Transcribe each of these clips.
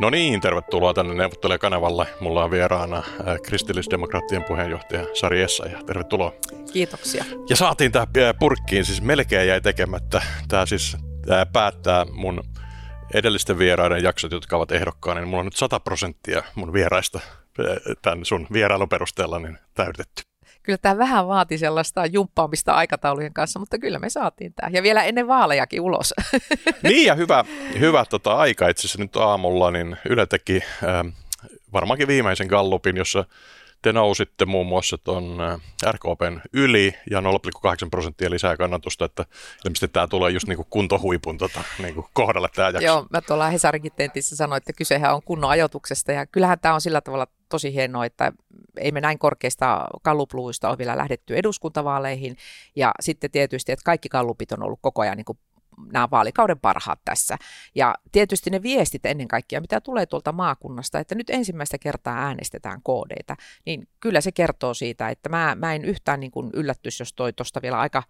No niin, tervetuloa tänne neuvottelijakanavalle. Mulla on vieraana äh, kristillisdemokraattien puheenjohtaja Sari ja Tervetuloa. Kiitoksia. Ja saatiin tämä purkkiin, siis melkein jäi tekemättä. Tämä siis tää päättää mun edellisten vieraiden jaksot, jotka ovat ehdokkaana, niin mulla on nyt 100 prosenttia mun vieraista tämän sun vierailun perusteella niin täytetty kyllä tämä vähän vaati sellaista jumppaamista aikataulujen kanssa, mutta kyllä me saatiin tämä. Ja vielä ennen vaalejakin ulos. Niin ja hyvä, hyvä tota, aika itse asiassa nyt aamulla, niin Yle teki äh, varmaankin viimeisen gallupin, jossa te nousitte muun muassa tuon RKPn yli ja 0,8 prosenttia lisää kannatusta, että ilmeisesti tämä tulee just niin kuin kuntohuipun tota, niin kuin kohdalle tämä jakso. Joo, mä tuolla Hesarinkin tentissä sanoin, että kysehän on kunnon ajotuksesta ja kyllähän tämä on sillä tavalla tosi hienoa, että ei me näin korkeista kallupluista ole vielä lähdetty eduskuntavaaleihin ja sitten tietysti, että kaikki kallupit on ollut koko ajan niin kuin nämä vaalikauden parhaat tässä. Ja tietysti ne viestit ennen kaikkea, mitä tulee tuolta maakunnasta, että nyt ensimmäistä kertaa äänestetään koodeita, niin kyllä se kertoo siitä, että mä, mä en yhtään niin kuin yllätys, jos toi tuosta vielä aika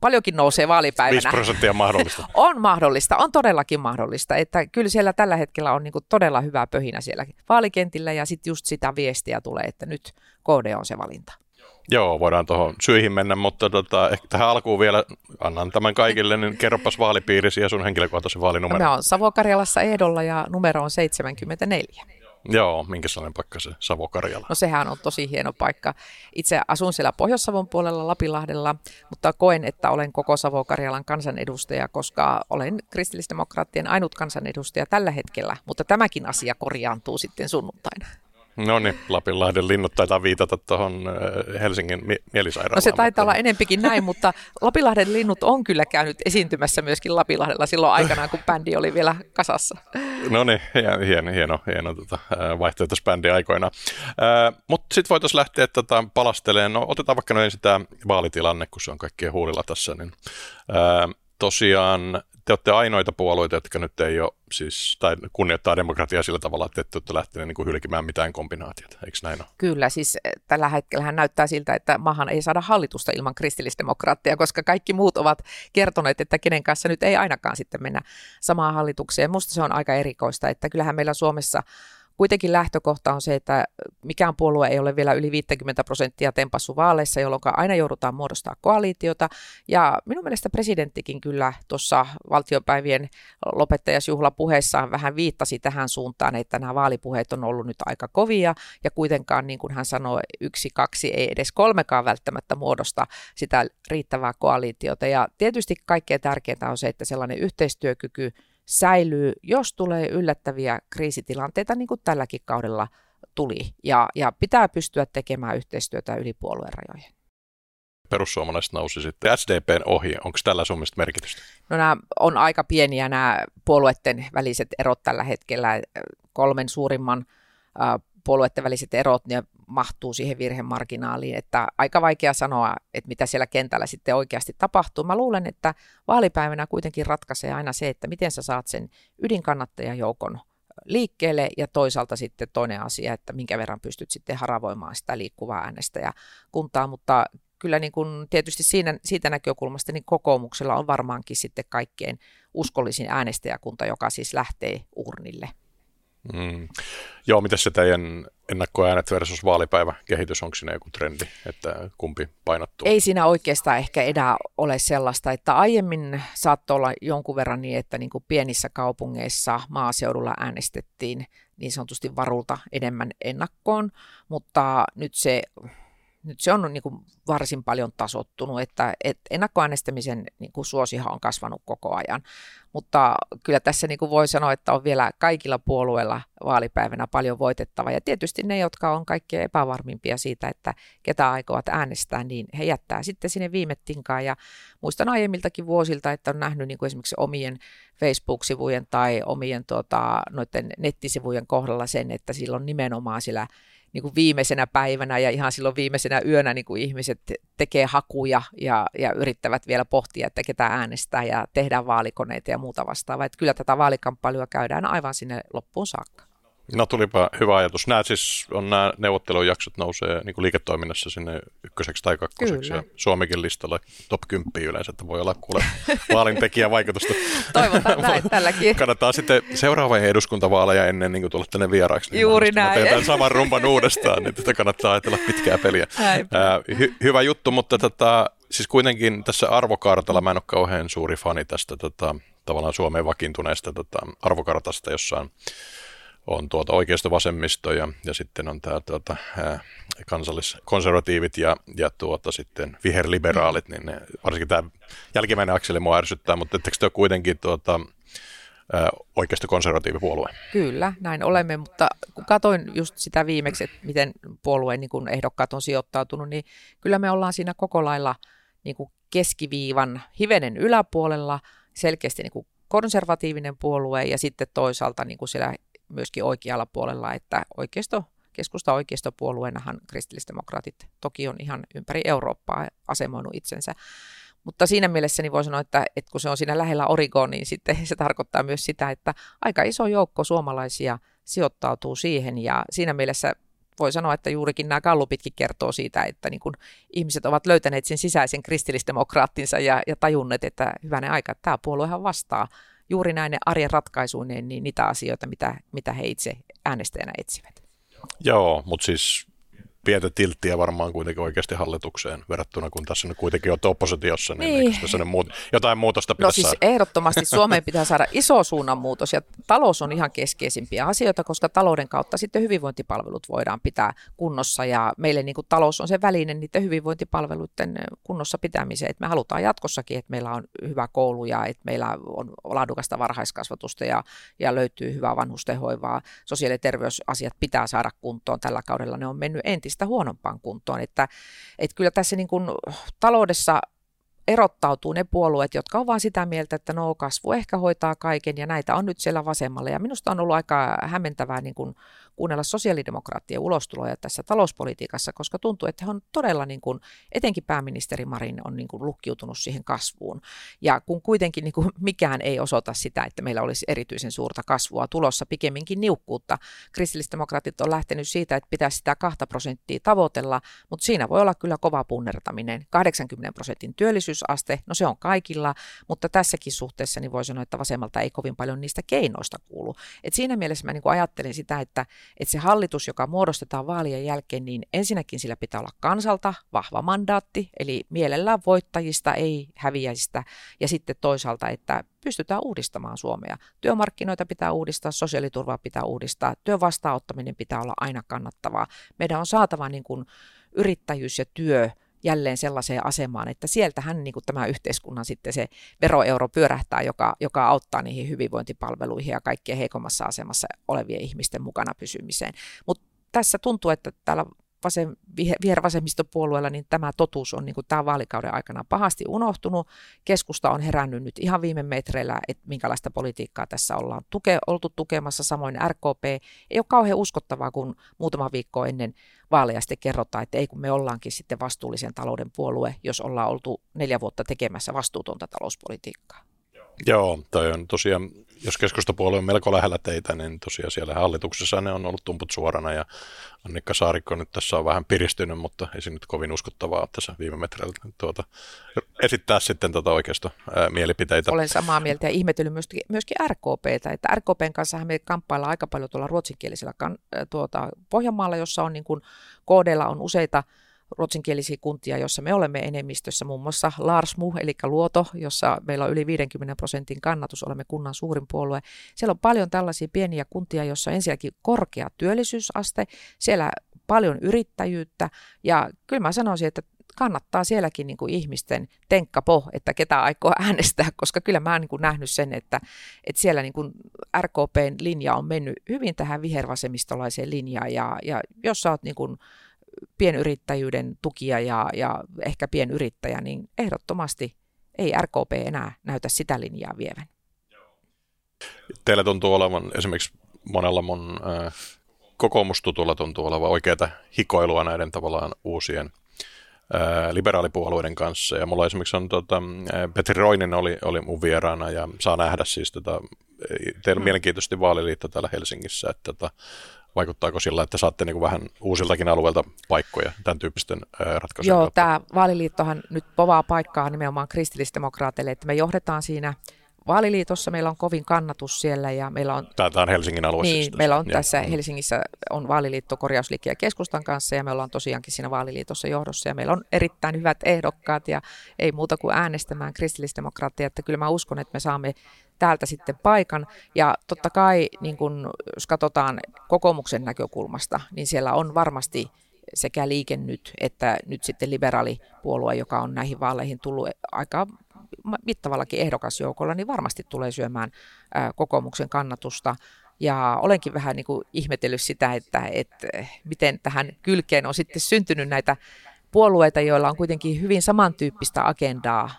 paljonkin nousee vaalipäivänä. 5 prosenttia mahdollista. on mahdollista, on todellakin mahdollista. Että kyllä siellä tällä hetkellä on niin kuin todella hyvä pöhinä siellä vaalikentillä ja sitten just sitä viestiä tulee, että nyt KD on se valinta. Joo, voidaan tuohon syihin mennä, mutta tota, ehkä tähän alkuun vielä annan tämän kaikille, niin kerropas vaalipiirisi ja sun henkilökohtaisen vaalinumero. Mä oon Savo-Karjalassa ehdolla ja numero on 74. Joo, minkä sellainen paikka se Savo-Karjala? No sehän on tosi hieno paikka. Itse asun siellä Pohjois-Savon puolella Lapilahdella, mutta koen, että olen koko Savo-Karjalan kansanedustaja, koska olen kristillisdemokraattien ainut kansanedustaja tällä hetkellä, mutta tämäkin asia korjaantuu sitten sunnuntaina. No niin, Lapinlahden linnut taitaa viitata tuohon äh, Helsingin mielisairaalaan. No se taitaa mutta... olla enempikin näin, mutta Lapinlahden linnut on kyllä käynyt esiintymässä myöskin Lapinlahdella silloin aikanaan, kun bändi oli vielä kasassa. No niin, hieno, hieno, hieno tota, äh, vaihtoehtoisbändi aikoina. Äh, mutta sitten voitaisiin lähteä tota, palastelemaan, no otetaan vaikka noin sitä vaalitilanne, kun se on kaikkien huulilla tässä, niin äh, tosiaan te olette ainoita puolueita, jotka nyt ei ole, siis, tai kunnioittaa demokratiaa sillä tavalla, että ette ole lähteneet niin hylkimään mitään kombinaatiota. Eikö näin ole? Kyllä, siis eh, tällä hetkellä näyttää siltä, että maahan ei saada hallitusta ilman kristillisdemokraattia, koska kaikki muut ovat kertoneet, että kenen kanssa nyt ei ainakaan sitten mennä samaan hallitukseen. Musta se on aika erikoista, että kyllähän meillä Suomessa Kuitenkin lähtökohta on se, että mikään puolue ei ole vielä yli 50 prosenttia tempassu vaaleissa, jolloin aina joudutaan muodostaa koalitiota. Ja minun mielestä presidenttikin kyllä tuossa valtiopäivien lopettajasjuhlapuheessaan vähän viittasi tähän suuntaan, että nämä vaalipuheet on ollut nyt aika kovia ja kuitenkaan, niin kuin hän sanoi, yksi, kaksi, ei edes kolmekaan välttämättä muodosta sitä riittävää koalitiota. Ja tietysti kaikkein tärkeintä on se, että sellainen yhteistyökyky säilyy, jos tulee yllättäviä kriisitilanteita, niin kuin tälläkin kaudella tuli. Ja, ja pitää pystyä tekemään yhteistyötä yli puoluerajojen. Perussuomalaiset nousi sitten SDPn ohi. Onko tällä sun mielestä merkitystä? No nämä on aika pieniä nämä puolueiden väliset erot tällä hetkellä. Kolmen suurimman puolueiden väliset erot, ne mahtuu siihen virhemarginaaliin, että aika vaikea sanoa, että mitä siellä kentällä sitten oikeasti tapahtuu. Mä luulen, että vaalipäivänä kuitenkin ratkaisee aina se, että miten sä saat sen ydinkannattajajoukon liikkeelle ja toisaalta sitten toinen asia, että minkä verran pystyt sitten haravoimaan sitä liikkuvaa äänestäjäkuntaa, mutta kyllä niin kuin tietysti siinä, siitä näkökulmasta niin kokoomuksella on varmaankin sitten kaikkein uskollisin äänestäjäkunta, joka siis lähtee urnille. Mm. Joo, mitä se teidän ennakkoäänet versus vaalipäivä kehitys, onko siinä joku trendi, että kumpi painottuu? Ei siinä oikeastaan ehkä enää ole sellaista, että aiemmin saattoi olla jonkun verran niin, että niin kuin pienissä kaupungeissa maaseudulla äänestettiin niin sanotusti varulta enemmän ennakkoon, mutta nyt se nyt se on niin kuin varsin paljon tasottunut, että, että ennakkoäänestämisen niin kuin suosihan on kasvanut koko ajan. Mutta kyllä tässä niin kuin voi sanoa, että on vielä kaikilla puolueilla vaalipäivänä paljon voitettava. Ja tietysti ne, jotka on kaikkein epävarmimpia siitä, että ketä aikovat äänestää, niin he jättää sitten sinne viime tinkaan. Ja muistan aiemmiltakin vuosilta, että on nähnyt niin kuin esimerkiksi omien Facebook-sivujen tai omien tuota, noiden nettisivujen kohdalla sen, että silloin nimenomaan sillä niin kuin viimeisenä päivänä ja ihan silloin viimeisenä yönä niin kuin ihmiset tekee hakuja ja, ja yrittävät vielä pohtia, että ketä äänestää ja tehdään vaalikoneita ja muuta vastaavaa. Että kyllä tätä vaalikamppailua käydään aivan sinne loppuun saakka. No tulipa hyvä ajatus. Nämä siis on nämä neuvottelujaksot nousee niin kuin liiketoiminnassa sinne ykköseksi tai kakkoseksi Kyllä. ja Suomikin listalla top 10 yleensä, että voi olla kuule vaalintekijä vaikutusta. Toivotaan näin tälläkin. Kannattaa sitten seuraavia eduskuntavaaleja ennen niin kuin tulla tänne vieraaksi. Niin Juuri näin. Teen tämän saman rumban uudestaan, niin tätä kannattaa ajatella pitkää peliä. hy- hyvä juttu, mutta tota, siis kuitenkin tässä arvokartalla mä en ole kauhean suuri fani tästä tota, tavallaan Suomeen vakiintuneesta tota, arvokartasta, jossa on on tuota oikeisto-vasemmisto ja, ja sitten on tämä tuota, kansalliskonservatiivit ja, ja tuota, sitten viherliberaalit, niin ne, varsinkin tämä jälkimmäinen akseli mua ärsyttää, mutta ettekö te ole kuitenkin tuota, oikeisto-konservatiivipuolue? Kyllä, näin olemme, mutta kun katsoin just sitä viimeksi, että miten puolueen niin kun ehdokkaat on sijoittautunut, niin kyllä me ollaan siinä koko lailla niin kuin keskiviivan hivenen yläpuolella, selkeästi niin kuin konservatiivinen puolue ja sitten toisaalta niin kuin siellä myöskin oikealla puolella, että oikeisto, keskusta oikeistopuolueenahan kristillisdemokraatit toki on ihan ympäri Eurooppaa asemoinut itsensä. Mutta siinä mielessä niin voi sanoa, että, että kun se on siinä lähellä Origoon, niin sitten se tarkoittaa myös sitä, että aika iso joukko suomalaisia sijoittautuu siihen ja siinä mielessä voi sanoa, että juurikin nämä kallupitkin kertoo siitä, että niin kun ihmiset ovat löytäneet sen sisäisen kristillisdemokraattinsa ja, ja tajunneet, että hyvänen aika, että tämä puoluehan vastaa juuri näin arjen ratkaisuineen niin niitä asioita, mitä, mitä he itse äänestäjänä etsivät. Joo, mutta siis pientä tilttiä varmaan kuitenkin oikeasti hallitukseen verrattuna, kun tässä nyt kuitenkin on oppositiossa, niin, niin. tässä muut, jotain muutosta pitäisi No siis saada? ehdottomasti Suomeen pitää saada iso suunnanmuutos ja talous on ihan keskeisimpiä asioita, koska talouden kautta sitten hyvinvointipalvelut voidaan pitää kunnossa ja meille niin kuin talous on se väline niiden hyvinvointipalveluiden kunnossa pitämiseen, että me halutaan jatkossakin, että meillä on hyvä koulu ja että meillä on laadukasta varhaiskasvatusta ja, ja löytyy hyvää vanhustenhoivaa. Sosiaali- ja terveysasiat pitää saada kuntoon tällä kaudella, ne on mennyt entistä entistä huonompaan kuntoon. Että, että kyllä tässä niin kuin taloudessa erottautuu ne puolueet, jotka ovat vain sitä mieltä, että no kasvu ehkä hoitaa kaiken ja näitä on nyt siellä vasemmalla. Ja minusta on ollut aika hämmentävää niin kuin kuunnella sosiaalidemokraattien ulostuloja tässä talouspolitiikassa, koska tuntuu, että he on todella, niin kuin, etenkin pääministeri Marin on niin kuin lukkiutunut siihen kasvuun. Ja kun kuitenkin niin kuin mikään ei osoita sitä, että meillä olisi erityisen suurta kasvua tulossa, pikemminkin niukkuutta. Kristillisdemokraatit on lähtenyt siitä, että pitäisi sitä 2 prosenttia tavoitella, mutta siinä voi olla kyllä kova punnertaminen. 80 prosentin työllisyysaste, no se on kaikilla, mutta tässäkin suhteessa niin voi sanoa, että vasemmalta ei kovin paljon niistä keinoista kuulu. Et siinä mielessä mä niin kuin ajattelen sitä, että että se hallitus, joka muodostetaan vaalien jälkeen, niin ensinnäkin sillä pitää olla kansalta vahva mandaatti, eli mielellään voittajista, ei häviäjistä, ja sitten toisaalta, että pystytään uudistamaan Suomea. Työmarkkinoita pitää uudistaa, sosiaaliturvaa pitää uudistaa, työn vastaanottaminen pitää olla aina kannattavaa. Meidän on saatava niin kuin yrittäjyys ja työ jälleen sellaiseen asemaan, että sieltähän niin kuin tämä yhteiskunnan sitten se veroeuro pyörähtää, joka, joka auttaa niihin hyvinvointipalveluihin ja kaikkien heikommassa asemassa olevien ihmisten mukana pysymiseen. Mutta tässä tuntuu, että täällä vasem, vihervasemmistopuolueella, niin tämä totuus on niin kuin tämän vaalikauden aikana pahasti unohtunut. Keskusta on herännyt nyt ihan viime metreillä, että minkälaista politiikkaa tässä ollaan tuke, oltu tukemassa. Samoin RKP ei ole kauhean uskottavaa, kun muutama viikko ennen vaaleja sitten kerrotaan, että ei kun me ollaankin sitten vastuullisen talouden puolue, jos ollaan oltu neljä vuotta tekemässä vastuutonta talouspolitiikkaa. Joo, toi on tosiaan, jos keskustapuolue on melko lähellä teitä, niin tosiaan siellä hallituksessa ne on ollut tumput suorana ja Annikka Saarikko nyt tässä on vähän piristynyt, mutta ei se nyt kovin uskottavaa tässä viime metreillä tuota, esittää sitten tuota oikeasta ää, mielipiteitä. Olen samaa mieltä ja ihmetellyt myöskin, myöskin RKPtä, että RKPn kanssa me kamppaillaan aika paljon tuolla ruotsinkielisellä kan, tuota, Pohjanmaalla, jossa on niin kuin, KDlla on useita ruotsinkielisiä kuntia, jossa me olemme enemmistössä, muun muassa Larsmu, eli Luoto, jossa meillä on yli 50 prosentin kannatus, olemme kunnan suurin puolue. Siellä on paljon tällaisia pieniä kuntia, joissa on ensinnäkin korkea työllisyysaste, siellä paljon yrittäjyyttä, ja kyllä mä sanoisin, että kannattaa sielläkin niin kuin ihmisten tenkkapo, että ketä aikoo äänestää, koska kyllä mä oon niin kuin nähnyt sen, että, että siellä niin kuin RKPn linja on mennyt hyvin tähän vihervasemmistolaiseen linjaan, ja, ja jos sä oot niin kuin pienyrittäjyyden tukia ja, ja ehkä pienyrittäjä, niin ehdottomasti ei RKP enää näytä sitä linjaa vievän. Teillä tuntuu olevan esimerkiksi monella mun äh, kokoomustutulla tuntuu olevan oikeaa hikoilua näiden tavallaan uusien äh, liberaalipuolueiden kanssa. Ja mulla esimerkiksi on, tota, Petri Roinen oli, oli mun vieraana ja saa nähdä siis tätä teillä mm. mielenkiintoisesti vaaliliitto täällä Helsingissä, että tota, vaikuttaako sillä, että saatte niin kuin vähän uusiltakin alueilta paikkoja tämän tyyppisten ratkaisujen Joo, kautta? tämä vaaliliittohan nyt povaa paikkaa nimenomaan kristillisdemokraateille, että me johdetaan siinä vaaliliitossa meillä on kovin kannatus siellä ja meillä on... Tämä on Helsingin alue Niin, siis meillä on ja. tässä Helsingissä on vaaliliitto korjausliike ja keskustan kanssa ja me ollaan tosiaankin siinä vaaliliitossa johdossa ja meillä on erittäin hyvät ehdokkaat ja ei muuta kuin äänestämään kristillisdemokraattia, että kyllä mä uskon, että me saamme täältä sitten paikan. Ja totta kai, niin kun, jos katsotaan kokoomuksen näkökulmasta, niin siellä on varmasti sekä liike nyt että nyt sitten liberaalipuolue, joka on näihin vaaleihin tullut aika mittavallakin ehdokasjoukolla, niin varmasti tulee syömään kokoomuksen kannatusta. Ja olenkin vähän niin kuin ihmetellyt sitä, että, että miten tähän kylkeen on sitten syntynyt näitä puolueita, joilla on kuitenkin hyvin samantyyppistä agendaa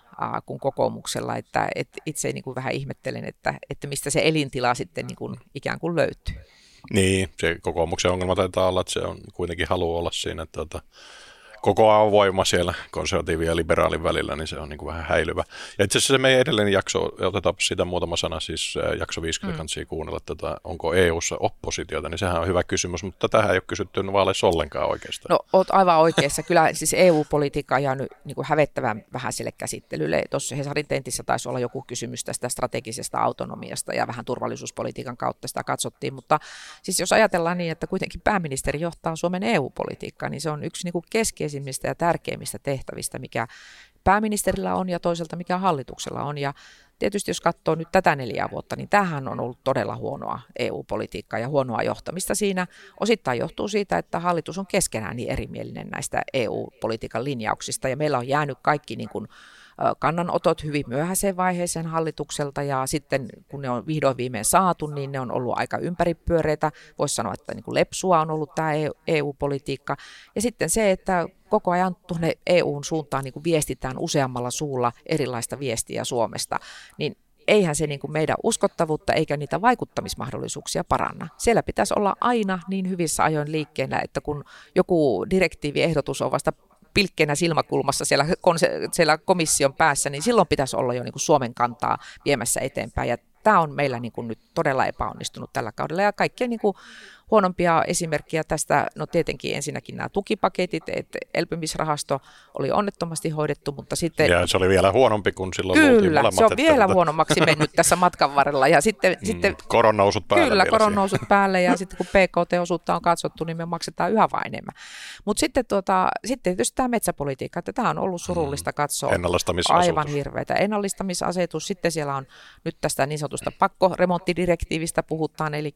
kuin kokoomuksella, että, että itse niin kuin vähän ihmettelen, että, että mistä se elintila sitten niin kuin ikään kuin löytyy. Niin, se kokoomuksen ongelma taitaa olla, että se on kuitenkin halu olla siinä, että tuota, koko voima siellä konservatiivin ja liberaalin välillä, niin se on niin kuin vähän häilyvä. Ja itse asiassa se meidän edellinen jakso, otetaan siitä muutama sana, siis jakso 50 mm. kuunnella, että onko EU-ssa oppositiota, niin sehän on hyvä kysymys, mutta tähän ei ole kysytty vaaleissa ollenkaan oikeastaan. No, oot aivan oikeassa. Kyllä siis EU-politiikka on jäänyt niin kuin hävettävän vähän sille käsittelylle. Tuossa Hesarin tentissä taisi olla joku kysymys tästä strategisesta autonomiasta ja vähän turvallisuuspolitiikan kautta sitä katsottiin, mutta siis jos ajatellaan niin, että kuitenkin pääministeri johtaa Suomen EU-politiikkaa, niin se on yksi niin kuin keskeisiä keskeisimmistä ja tärkeimmistä tehtävistä, mikä pääministerillä on ja toisaalta mikä hallituksella on. Ja tietysti jos katsoo nyt tätä neljää vuotta, niin tämähän on ollut todella huonoa EU-politiikkaa ja huonoa johtamista siinä. Osittain johtuu siitä, että hallitus on keskenään niin erimielinen näistä EU-politiikan linjauksista ja meillä on jäänyt kaikki niin kuin kannanotot hyvin myöhäiseen vaiheeseen hallitukselta ja sitten kun ne on vihdoin viimein saatu, niin ne on ollut aika ympäripyöreitä. Voisi sanoa, että niin kuin lepsua on ollut tämä EU-politiikka. E ja sitten se, että koko ajan tuonne EUn suuntaan niin kuin viestitään useammalla suulla erilaista viestiä Suomesta, niin eihän se niin kuin meidän uskottavuutta eikä niitä vaikuttamismahdollisuuksia paranna. Siellä pitäisi olla aina niin hyvissä ajoin liikkeellä, että kun joku direktiiviehdotus on vasta pilkkeenä silmäkulmassa siellä, siellä komission päässä, niin silloin pitäisi olla jo niin kuin Suomen kantaa viemässä eteenpäin. Ja tämä on meillä niin kuin nyt todella epäonnistunut tällä kaudella ja kaikkien niin kuin huonompia esimerkkejä tästä, no tietenkin ensinnäkin nämä tukipaketit, että elpymisrahasto oli onnettomasti hoidettu, mutta sitten... Ja se oli vielä huonompi kuin silloin Kyllä, se on vielä huonommaksi mennyt tässä matkan varrella. Ja sitten, mm, sitten, koronnousut päälle. Kyllä, koronnousut päälle ja sitten kun PKT-osuutta on katsottu, niin me maksetaan yhä vain enemmän. Mutta sitten, tuota, sitten tietysti tämä metsäpolitiikka, että tämä on ollut surullista mm, katsoa. Aivan hirveätä. Ennallistamisasetus, sitten siellä on nyt tästä niin sanotusta pakkoremonttidirektiivistä puhutaan, eli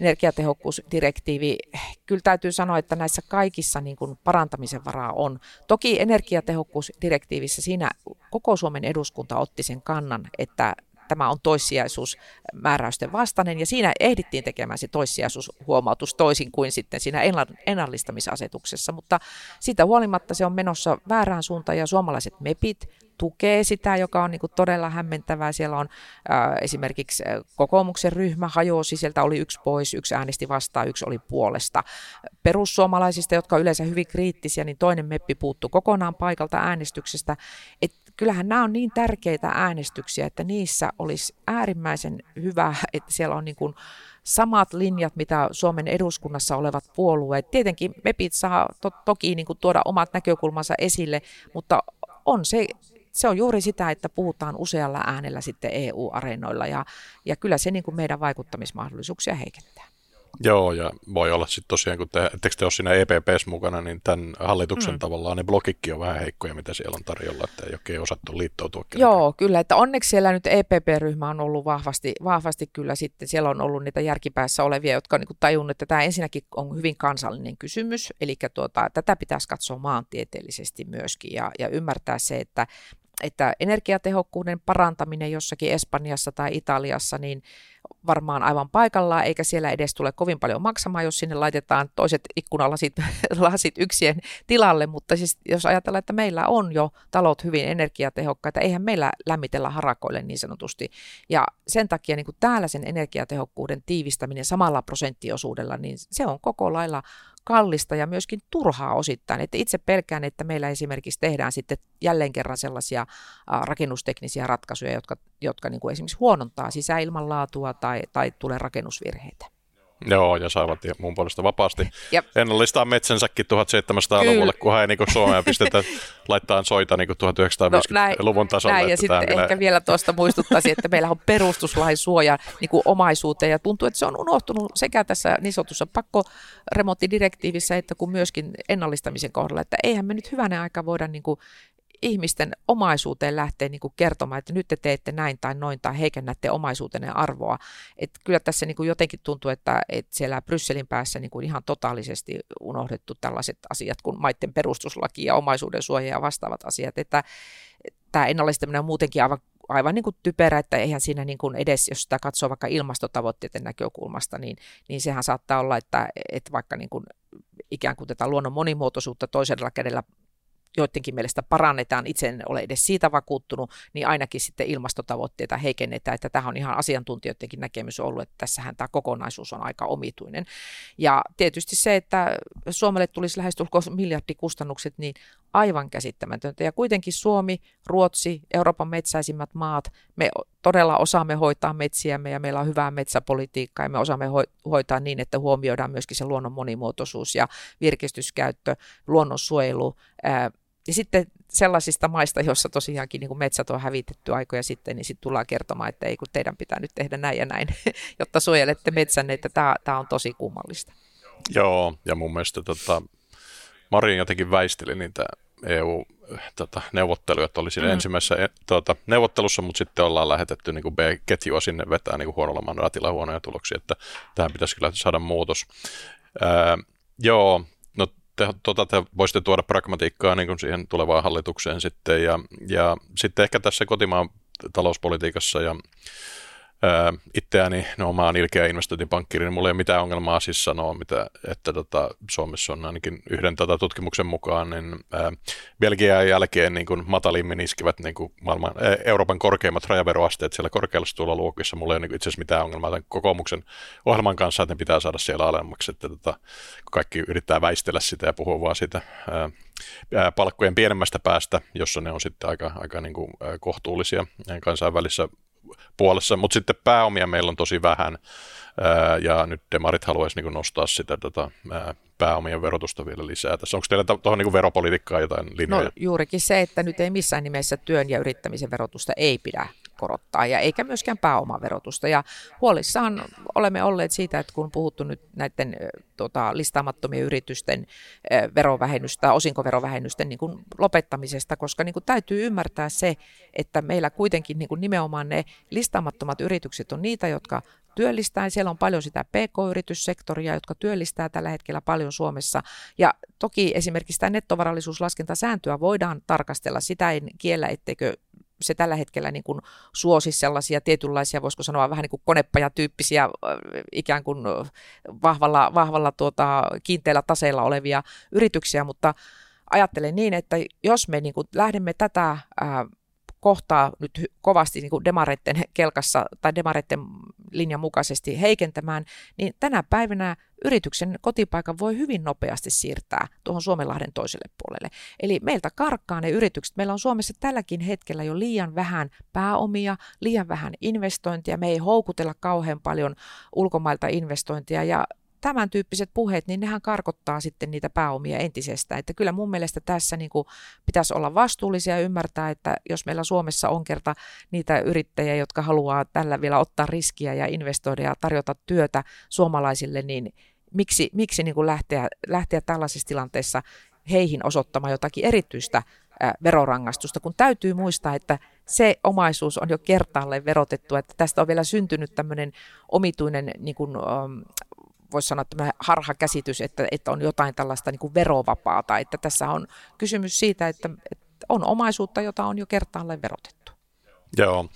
energiatehokkuus tehokkuusdirektiivi, kyllä täytyy sanoa, että näissä kaikissa niin kuin parantamisen varaa on. Toki energiatehokkuusdirektiivissä siinä koko Suomen eduskunta otti sen kannan, että tämä on toissijaisuusmääräysten vastainen, ja siinä ehdittiin tekemään se toissijaisuushuomautus toisin kuin sitten siinä ennallistamisasetuksessa, mutta siitä huolimatta se on menossa väärään suuntaan, ja suomalaiset MEPit tukee sitä, joka on niin kuin todella hämmentävää. Siellä on äh, esimerkiksi kokoomuksen ryhmä hajosi, sieltä oli yksi pois, yksi äänesti vastaan, yksi oli puolesta. Perussuomalaisista, jotka yleensä hyvin kriittisiä, niin toinen meppi puuttu kokonaan paikalta äänestyksestä. Et kyllähän nämä on niin tärkeitä äänestyksiä, että niissä olisi äärimmäisen hyvä, että siellä on niin kuin samat linjat, mitä Suomen eduskunnassa olevat puolueet. Tietenkin MEPit saa to- toki niin kuin tuoda omat näkökulmansa esille, mutta on se se on juuri sitä, että puhutaan usealla äänellä sitten EU-areenoilla ja, ja kyllä se niin kuin meidän vaikuttamismahdollisuuksia heikentää. Joo, ja voi olla sitten tosiaan, kun te, etteikö te ole siinä EPPs mukana, niin tämän hallituksen mm. tavallaan ne blogikki on vähän heikkoja, mitä siellä on tarjolla, että ei oikein osattu liittoutua. Kenenkään. Joo, kyllä, että onneksi siellä nyt EPP-ryhmä on ollut vahvasti, vahvasti kyllä sitten, siellä on ollut niitä järkipäässä olevia, jotka on niin tajunnut, että tämä ensinnäkin on hyvin kansallinen kysymys, eli tuota, tätä pitäisi katsoa maantieteellisesti myöskin ja, ja ymmärtää se, että että energiatehokkuuden parantaminen jossakin Espanjassa tai Italiassa, niin varmaan aivan paikallaan, eikä siellä edes tule kovin paljon maksamaan, jos sinne laitetaan toiset ikkunalasit lasit yksien tilalle, mutta siis jos ajatellaan, että meillä on jo talot hyvin energiatehokkaita, eihän meillä lämmitellä harakoille niin sanotusti, ja sen takia niin kuin täällä sen energiatehokkuuden tiivistäminen samalla prosenttiosuudella, niin se on koko lailla kallista ja myöskin turhaa osittain. Että itse pelkään, että meillä esimerkiksi tehdään sitten jälleen kerran sellaisia rakennusteknisiä ratkaisuja, jotka, jotka niin kuin esimerkiksi huonontaa sisäilmanlaatua tai, tai tulee rakennusvirheitä. Joo, ja saavat mun puolesta vapaasti Jep. ennallistaa metsänsäkin 1700-luvulle, kunhan ei niin Suomea pistetä laittaa soita niin 1950-luvun no, tasolle. Näin, ja sitten kyllä... ehkä vielä tuosta muistuttaisin, että meillä on perustuslain suoja niin kuin omaisuuteen, ja tuntuu, että se on unohtunut sekä tässä niin sanotussa pakkoremonttidirektiivissä, että kuin myöskin ennallistamisen kohdalla, että eihän me nyt hyvänä aika voida niin kuin ihmisten omaisuuteen lähtee niin kuin kertomaan, että nyt te teette näin tai noin tai heikennätte omaisuutenne arvoa. Et kyllä tässä niin kuin jotenkin tuntuu, että, että siellä Brysselin päässä niin kuin ihan totaalisesti unohdettu tällaiset asiat kuin maiden perustuslaki ja omaisuuden suoja ja vastaavat asiat. Että, tämä ennallistaminen on muutenkin aivan aivan niin kuin typerä, että eihän siinä niin kuin edes, jos sitä katsoo vaikka ilmastotavoitteiden näkökulmasta, niin, niin sehän saattaa olla, että, että vaikka niin kuin ikään kuin tätä luonnon monimuotoisuutta toisella kädellä joidenkin mielestä parannetaan, itse en ole edes siitä vakuuttunut, niin ainakin sitten ilmastotavoitteita heikennetään, että tämä on ihan asiantuntijoidenkin näkemys ollut, että tässähän tämä kokonaisuus on aika omituinen. Ja tietysti se, että Suomelle tulisi lähestulkoon miljardikustannukset, niin aivan käsittämätöntä. Ja kuitenkin Suomi, Ruotsi, Euroopan metsäisimmät maat, me todella osaamme hoitaa metsiämme ja meillä on hyvää metsäpolitiikkaa ja me osaamme hoitaa niin, että huomioidaan myöskin se luonnon monimuotoisuus ja virkistyskäyttö, luonnonsuojelu, ja sitten sellaisista maista, joissa tosiaankin niin kuin metsät on hävitetty aikoja sitten, niin sitten tullaan kertomaan, että ei kun teidän pitää nyt tehdä näin ja näin, jotta suojelette metsänne, että tämä, tämä on tosi kummallista. Joo, ja mun mielestä tota, Marin jotenkin väisteli niitä EU-neuvotteluja, että oli siinä mm. ensimmäisessä tuota, neuvottelussa, mutta sitten ollaan lähetetty niin kuin B-ketjua sinne vetää niin kuin huonolla mandaatilla huonoja tuloksia, että tähän pitäisi kyllä saada muutos. Ää, joo, te, tota, te voisitte tuoda pragmatiikkaa niin kuin siihen tulevaan hallitukseen sitten. Ja, ja sitten ehkä tässä kotimaan talouspolitiikassa ja itseäni no, omaan ilkeä investointipankkiiri, niin mulla ei ole mitään ongelmaa siis sanoa, mitä, että tota, Suomessa on ainakin yhden tota, tutkimuksen mukaan, niin ää, Belgian jälkeen niin kuin matalimmin iskivät niin kuin maailman, ää, Euroopan korkeimmat rajaveroasteet siellä korkealla luokissa. Mulla ei ole niin itse asiassa mitään ongelmaa tämän kokoomuksen ohjelman kanssa, että ne pitää saada siellä alemmaksi, että tota, kaikki yrittää väistellä sitä ja puhua vaan sitä ää, palkkojen pienemmästä päästä, jossa ne on sitten aika, aika niin kuin, kohtuullisia kansainvälisessä puolessa, mutta sitten pääomia meillä on tosi vähän, ja nyt demarit haluaisi niin nostaa sitä tota, pääomien verotusta vielä lisää. Tässä onko teillä tuohon niin veropolitiikkaan jotain linjoja? No juurikin se, että nyt ei missään nimessä työn ja yrittämisen verotusta ei pidä korottaa ja eikä myöskään pääomaverotusta. Ja huolissaan olemme olleet siitä, että kun puhuttu nyt näiden tota, listaamattomien yritysten verovähennystä, osinkoverovähennysten niin kuin lopettamisesta, koska niin kuin täytyy ymmärtää se, että meillä kuitenkin niin kuin nimenomaan ne listaamattomat yritykset on niitä, jotka työllistää. Siellä on paljon sitä PK-yrityssektoria, jotka työllistää tällä hetkellä paljon Suomessa. Ja toki esimerkiksi tämä nettovarallisuuslaskentasääntöä voidaan tarkastella. Sitä en kiellä, etteikö se tällä hetkellä niin kuin suosi sellaisia tietynlaisia, voisiko sanoa vähän niin kuin konepajatyyppisiä ikään kuin vahvalla, vahvalla tuota, kiinteällä taseella olevia yrityksiä, mutta ajattelen niin, että jos me niin kuin lähdemme tätä ää, kohtaa nyt kovasti niin demareiden kelkassa tai demareiden linjan mukaisesti heikentämään, niin tänä päivänä yrityksen kotipaikan voi hyvin nopeasti siirtää tuohon Suomenlahden toiselle puolelle. Eli meiltä karkkaa ne yritykset. Meillä on Suomessa tälläkin hetkellä jo liian vähän pääomia, liian vähän investointia. Me ei houkutella kauhean paljon ulkomailta investointia ja tämän tyyppiset puheet, niin nehän karkottaa sitten niitä pääomia entisestään. Että kyllä mun mielestä tässä niin kuin pitäisi olla vastuullisia ja ymmärtää, että jos meillä Suomessa on kerta niitä yrittäjiä, jotka haluaa tällä vielä ottaa riskiä ja investoida ja tarjota työtä suomalaisille, niin miksi, miksi niin kuin lähteä, lähteä tällaisessa tilanteessa heihin osoittamaan jotakin erityistä verorangaistusta, kun täytyy muistaa, että se omaisuus on jo kertaalleen verotettu, että tästä on vielä syntynyt tämmöinen omituinen niin kuin, voisi sanoa tämä harhakäsitys, että, että on jotain tällaista niin kuin verovapaata. Että tässä on kysymys siitä, että, että on omaisuutta, jota on jo kertaalleen verotettu. Joo.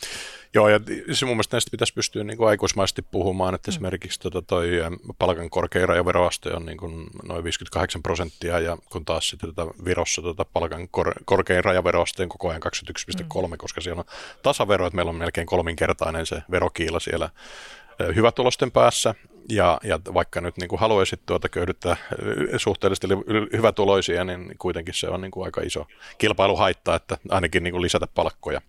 Joo, ja se mun mielestä näistä pitäisi pystyä niin kuin aikuismaisesti puhumaan, että mm. esimerkiksi tota toi palkan korkein rajaveroaste on niin kuin noin 58 prosenttia, ja kun taas sitten tota Virossa tota palkan kor- korkein rajaveroaste on koko ajan 21,3, mm. koska siellä on tasavero, että meillä on melkein kolminkertainen se verokiila siellä hyvätulosten päässä, ja, ja vaikka nyt niin kuin haluaisit tuota köydyttää suhteellisesti hyvätuloisia, niin kuitenkin se on niin kuin aika iso kilpailuhaitta, että ainakin niin kuin lisätä palkkoja,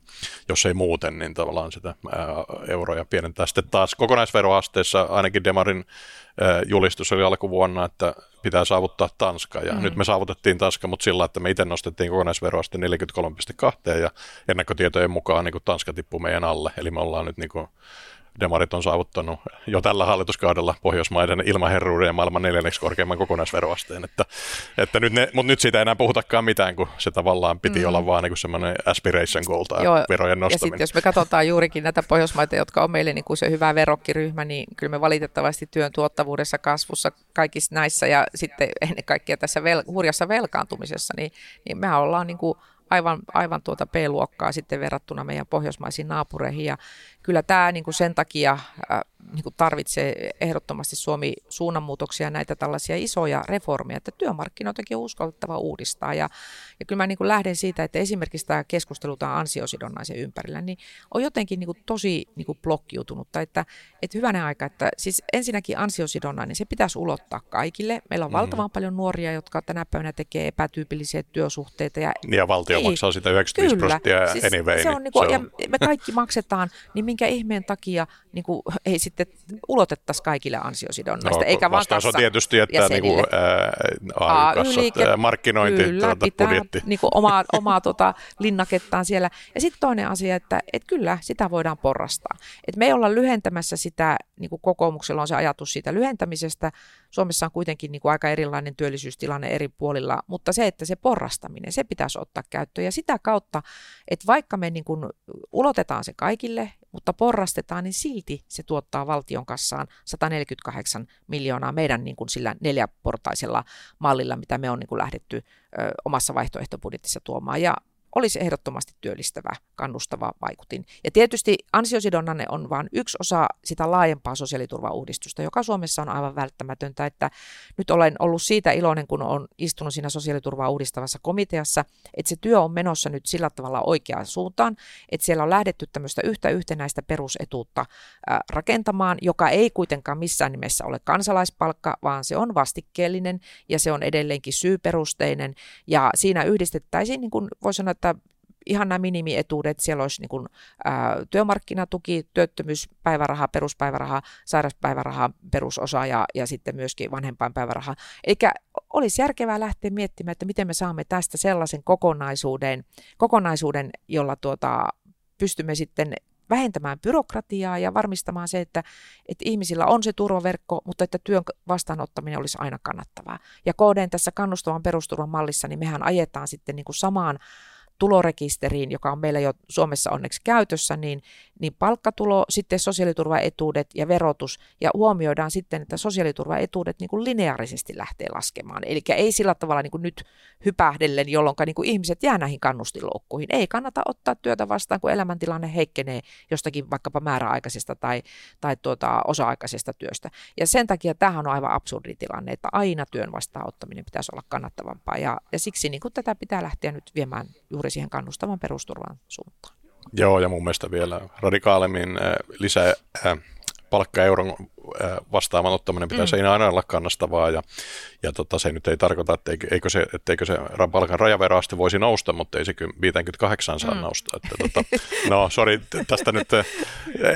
jos ei muuten, niin tavallaan sitä ää, euroja pienentää. Sitten taas kokonaisveroasteessa ainakin Demarin ää, julistus oli alkuvuonna, että pitää saavuttaa Tanska, ja mm. nyt me saavutettiin Tanska, mutta sillä, että me itse nostettiin kokonaisveroaste 43,2, ja ennakkotietojen mukaan niin kuin Tanska tippuu meidän alle, eli me ollaan nyt niin kuin Demarit on saavuttanut jo tällä hallituskaudella Pohjoismaiden ilmaherruuden ja maailman neljänneksi korkeimman kokonaisveroasteen. Että, että nyt ne, mutta nyt siitä ei enää puhutakaan mitään, kun se tavallaan piti mm. olla vaan niin semmoinen aspiration goal tai Joo, verojen nostaminen. Ja sitten jos me katsotaan juurikin näitä Pohjoismaita, jotka on meille niin kuin se hyvä verokkiryhmä, niin kyllä me valitettavasti työn tuottavuudessa, kasvussa, kaikissa näissä ja sitten ennen kaikkea tässä vel, hurjassa velkaantumisessa, niin, niin mehän ollaan niin kuin aivan, aivan tuota P-luokkaa sitten verrattuna meidän pohjoismaisiin naapureihin. Ja kyllä tämä niin kuin sen takia äh, niin kuin tarvitsee ehdottomasti Suomi suunnanmuutoksia näitä tällaisia isoja reformeja, että työmarkkinoitakin on uskallettava uudistaa. Ja, ja kyllä mä niin kuin lähden siitä, että esimerkiksi tämä keskustelu tämän ansiosidonnaisen ympärillä, niin on jotenkin niin kuin tosi niin kuin blokkiutunutta, että, että hyvänä aika, että siis ensinnäkin ansiosidonnainen, se pitäisi ulottaa kaikille. Meillä on mm. valtavan paljon nuoria, jotka tänä päivänä tekee epätyypillisiä työsuhteita. Ja, ja valtio niin, maksaa sitä 95 kyllä, prosenttia siis anyway. Se on, niin kuin, se on. Ja me kaikki maksetaan, niin minkä ihmeen takia niin kuin, ei sitten ulotettaisiin kaikille ansiosidonnaista, no, eikä vaan on tietysti, että niin kuin, ää, liike markkinointi, kyllä, tuota, pitää budjetti. Niin kuin omaa, omaa tota, linnakettaan siellä. Ja sitten toinen asia, että et kyllä, sitä voidaan porrastaa. Et me ei olla lyhentämässä sitä, niin kuin kokoomuksella on se ajatus siitä lyhentämisestä. Suomessa on kuitenkin niin kuin aika erilainen työllisyystilanne eri puolilla, mutta se, että se porrastaminen, se pitäisi ottaa käyttöön. Ja sitä kautta, että vaikka me niin kuin ulotetaan se kaikille, mutta porrastetaan, niin silti se tuottaa valtion kassaan 148 miljoonaa meidän niin kuin sillä neljäportaisella mallilla, mitä me on niin kuin lähdetty ö, omassa vaihtoehtobudjetissa tuomaan. Ja olisi ehdottomasti työllistävä, kannustava vaikutin. Ja tietysti ansiosidonnainen on vain yksi osa sitä laajempaa sosiaaliturvauudistusta, joka Suomessa on aivan välttämätöntä. Että nyt olen ollut siitä iloinen, kun olen istunut siinä sosiaaliturvaa uudistavassa komiteassa, että se työ on menossa nyt sillä tavalla oikeaan suuntaan, että siellä on lähdetty tämmöistä yhtä yhtenäistä perusetuutta rakentamaan, joka ei kuitenkaan missään nimessä ole kansalaispalkka, vaan se on vastikkeellinen ja se on edelleenkin syyperusteinen ja siinä yhdistettäisiin, niin kuin voi sanoa, että ihan nämä minimietuudet, siellä olisi niin kuin, ää, työmarkkinatuki, työttömyyspäiväraha, peruspäiväraha, sairauspäiväraha, perusosa ja, ja sitten myöskin vanhempainpäiväraha. Eikä olisi järkevää lähteä miettimään, että miten me saamme tästä sellaisen kokonaisuuden, kokonaisuuden jolla tuota, pystymme sitten vähentämään byrokratiaa ja varmistamaan se, että, että ihmisillä on se turvaverkko, mutta että työn vastaanottaminen olisi aina kannattavaa. Ja KDn tässä kannustavan perusturvan mallissa, niin mehän ajetaan sitten niin kuin samaan tulorekisteriin, joka on meillä jo Suomessa onneksi käytössä, niin, niin palkkatulo, sitten sosiaaliturvaetuudet ja verotus, ja huomioidaan sitten, että sosiaaliturvaetuudet niin kuin lineaarisesti lähtee laskemaan. Eli ei sillä tavalla niin kuin nyt hypähdellen, jolloin niin kuin ihmiset jää näihin kannustiloukkuihin. Ei kannata ottaa työtä vastaan, kun elämäntilanne heikkenee jostakin vaikkapa määräaikaisesta tai, tai tuota, osa-aikaisesta työstä. Ja sen takia tämähän on aivan absurdi tilanne, että aina työn vastaanottaminen pitäisi olla kannattavampaa, ja, ja siksi niin kuin tätä pitää lähteä nyt viemään juuri siihen kannustavan perusturvan suuntaan. Joo, ja mun mielestä vielä radikaalimmin äh, lisää äh, palkkaeuron vastaavan ottaminen pitäisi mm. aina olla kannastavaa ja, ja tota, se nyt ei tarkoita, että eikö se, etteikö se palkan rajaveroaste voisi nousta, mutta ei se 58 saa mm. nousta. Että, tota, no, sorry, tästä nyt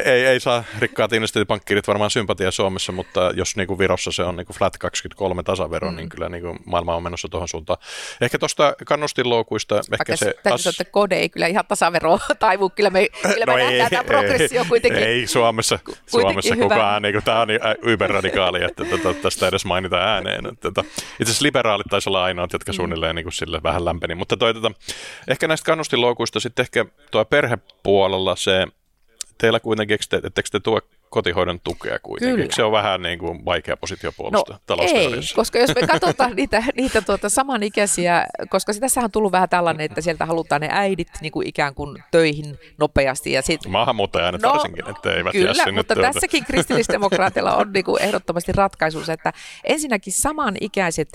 ei, ei saa rikkaat investointipankkirit varmaan sympatia Suomessa, mutta jos niin kuin Virossa se on niin kuin flat 23 tasavero, niin mm. niin kyllä niin kuin maailma on menossa tuohon suuntaan. Ehkä tuosta kannustinloukuista. Ehkä se täytyy as... että kode ei kyllä ihan tasavero taivu, kyllä me, kyllä no me ei, nähdään tämä progressio kuitenkin. Ei Suomessa, Suomessa kukaan, niin kuin, tämä on niin yberradikaali, että tota, tästä edes mainita ääneen. Että, tota, itse asiassa liberaalit taisi olla ainoat, jotka mm. suunnilleen niin kuin sille vähän lämpeni. Mutta toi, tota, ehkä näistä kannustinloukuista sitten ehkä tuo perhepuolella se, teillä kuitenkin, etteikö te, te tuo kotihoidon tukea kuitenkin. Kyllä. Se on vähän niin kuin vaikea positio puolustaa no, ei, koska jos me katsotaan niitä, niitä tuota samanikäisiä, koska tässä on tullut vähän tällainen, että sieltä halutaan ne äidit niin kuin ikään kuin töihin nopeasti. Ja sit... Maahanmuuttajaäänet no, varsinkin, että eivät Kyllä, jää mutta tuota. tässäkin kristillisdemokraatilla on niin kuin ehdottomasti ratkaisunsa, että ensinnäkin samanikäiset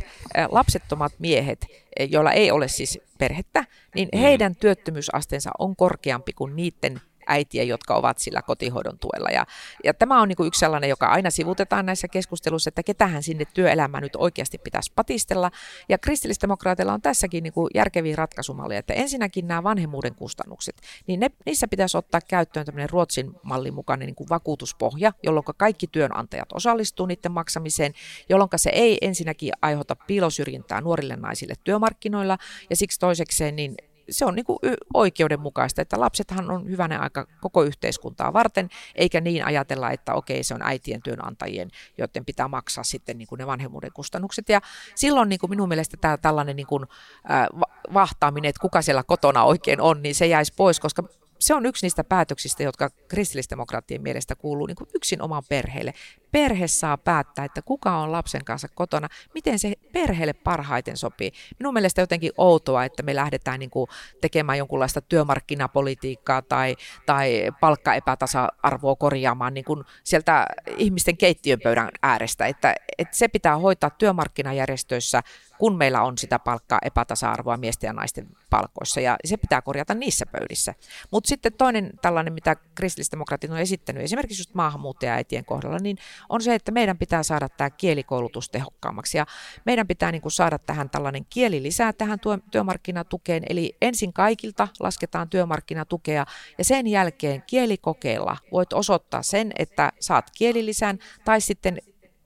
lapsettomat miehet, joilla ei ole siis perhettä, niin mm. heidän työttömyysasteensa on korkeampi kuin niiden äitiä, jotka ovat sillä kotihoidon tuella. Ja, ja tämä on niin kuin yksi sellainen, joka aina sivutetaan näissä keskusteluissa, että ketähän sinne työelämään nyt oikeasti pitäisi patistella. Ja kristillisdemokraateilla on tässäkin niin kuin järkeviä ratkaisumalleja, että ensinnäkin nämä vanhemmuuden kustannukset, niin ne, niissä pitäisi ottaa käyttöön tämmöinen Ruotsin mallin mukainen niin kuin vakuutuspohja, jolloin kaikki työnantajat osallistuu niiden maksamiseen, jolloin se ei ensinnäkin aiheuta piilosyrjintää nuorille naisille työmarkkinoilla, ja siksi toisekseen niin se on niin kuin oikeudenmukaista, että lapsethan on hyvänä aika koko yhteiskuntaa varten, eikä niin ajatella, että okei, se on äitien työnantajien, joiden pitää maksaa sitten niin kuin ne vanhemmuuden kustannukset. Ja silloin niin kuin minun mielestä tämä tällainen niin kuin, äh, vahtaaminen, että kuka siellä kotona oikein on, niin se jäisi pois, koska se on yksi niistä päätöksistä, jotka kristillisdemokraattien mielestä kuuluu niin kuin yksin oman perheelle perhe saa päättää, että kuka on lapsen kanssa kotona, miten se perheelle parhaiten sopii. Minun mielestä jotenkin outoa, että me lähdetään niin kuin tekemään jonkunlaista työmarkkinapolitiikkaa tai, tai palkkaepätasa-arvoa korjaamaan niin kuin sieltä ihmisten keittiön pöydän äärestä. Että, että se pitää hoitaa työmarkkinajärjestöissä, kun meillä on sitä palkkaa epätasa-arvoa miesten ja naisten palkoissa, ja se pitää korjata niissä pöydissä. Mutta sitten toinen tällainen, mitä kristillisdemokraatit on esittänyt, esimerkiksi just maahanmuuttajaäitien kohdalla, niin on se, että meidän pitää saada tämä kielikoulutus tehokkaammaksi ja meidän pitää niin kuin saada tähän tällainen kieli lisää tähän työmarkkinatukeen, eli ensin kaikilta lasketaan työmarkkinatukea ja sen jälkeen kielikokeilla voit osoittaa sen, että saat kielilisän tai sitten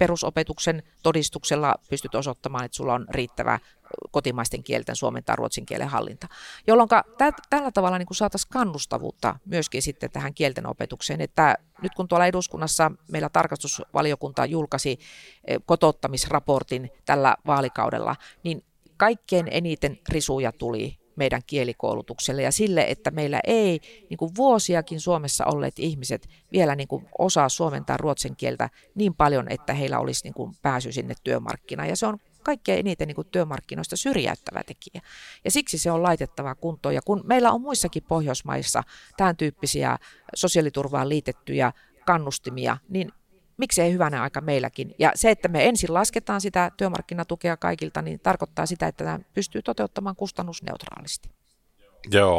perusopetuksen todistuksella pystyt osoittamaan, että sulla on riittävä kotimaisten kielten, suomen tai ruotsin kielen hallinta, jolloin tällä tavalla niin saataisiin kannustavuutta myöskin sitten tähän kielten opetukseen, että nyt kun tuolla eduskunnassa meillä tarkastusvaliokunta julkaisi eh, kotouttamisraportin tällä vaalikaudella, niin kaikkein eniten risuja tuli meidän kielikoulutukselle ja sille, että meillä ei niin kuin vuosiakin Suomessa olleet ihmiset vielä niin kuin osaa suomen tai ruotsin kieltä niin paljon, että heillä olisi niin kuin pääsy sinne työmarkkinaan. Ja se on kaikkein eniten niin kuin työmarkkinoista syrjäyttävä tekijä. Ja siksi se on laitettava kuntoon. Ja kun meillä on muissakin Pohjoismaissa tämän tyyppisiä sosiaaliturvaan liitettyjä kannustimia, niin miksei hyvänä aika meilläkin. Ja se, että me ensin lasketaan sitä työmarkkinatukea kaikilta, niin tarkoittaa sitä, että tämä pystyy toteuttamaan kustannusneutraalisti. Joo.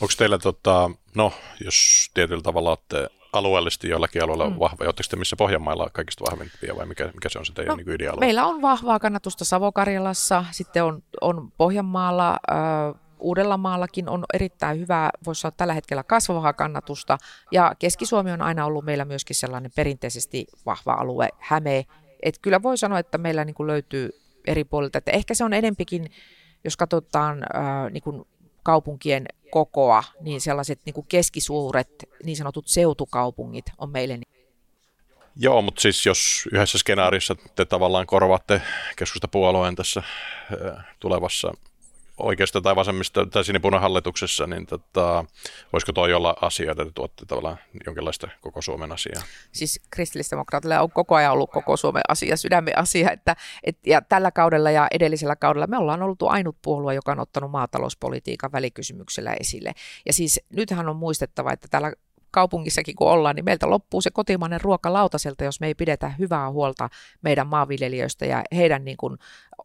Onko teillä, tota, no jos tietyllä tavalla olette alueellisesti joillakin alueilla mm. vahva, oletteko te missä Pohjanmailla on kaikista vahvimpia vai mikä, mikä se on se teidän no, niin ideaali? Meillä on vahvaa kannatusta Savo-Karjalassa, sitten on, on Pohjanmaalla, äh, Uudellamaallakin on erittäin hyvää, voisi sanoa tällä hetkellä kasvavaa kannatusta, ja Keski-Suomi on aina ollut meillä myöskin sellainen perinteisesti vahva alue, Häme, että kyllä voi sanoa, että meillä niin löytyy eri puolilta, että ehkä se on enempikin, jos katsotaan äh, niin kuin kaupunkien kokoa, niin sellaiset niin kuin keskisuuret, niin sanotut seutukaupungit on meille. Niin Joo, mutta siis jos yhdessä skenaarissa te tavallaan korvaatte keskustapuolueen tässä tulevassa oikeasta tai vasemmista tai sinipunan hallituksessa, niin tota, voisiko toi olla asia, että te tuotte tavallaan jonkinlaista koko Suomen asiaa? Siis kristillisdemokraatille on koko ajan ollut koko Suomen asia, sydämen asia, että, et, ja tällä kaudella ja edellisellä kaudella me ollaan ollut ainut puolue, joka on ottanut maatalouspolitiikan välikysymyksellä esille. Ja siis nythän on muistettava, että tällä kaupungissakin kun ollaan, niin meiltä loppuu se kotimainen ruoka lautaselta, jos me ei pidetä hyvää huolta meidän maanviljelijöistä ja heidän niin kuin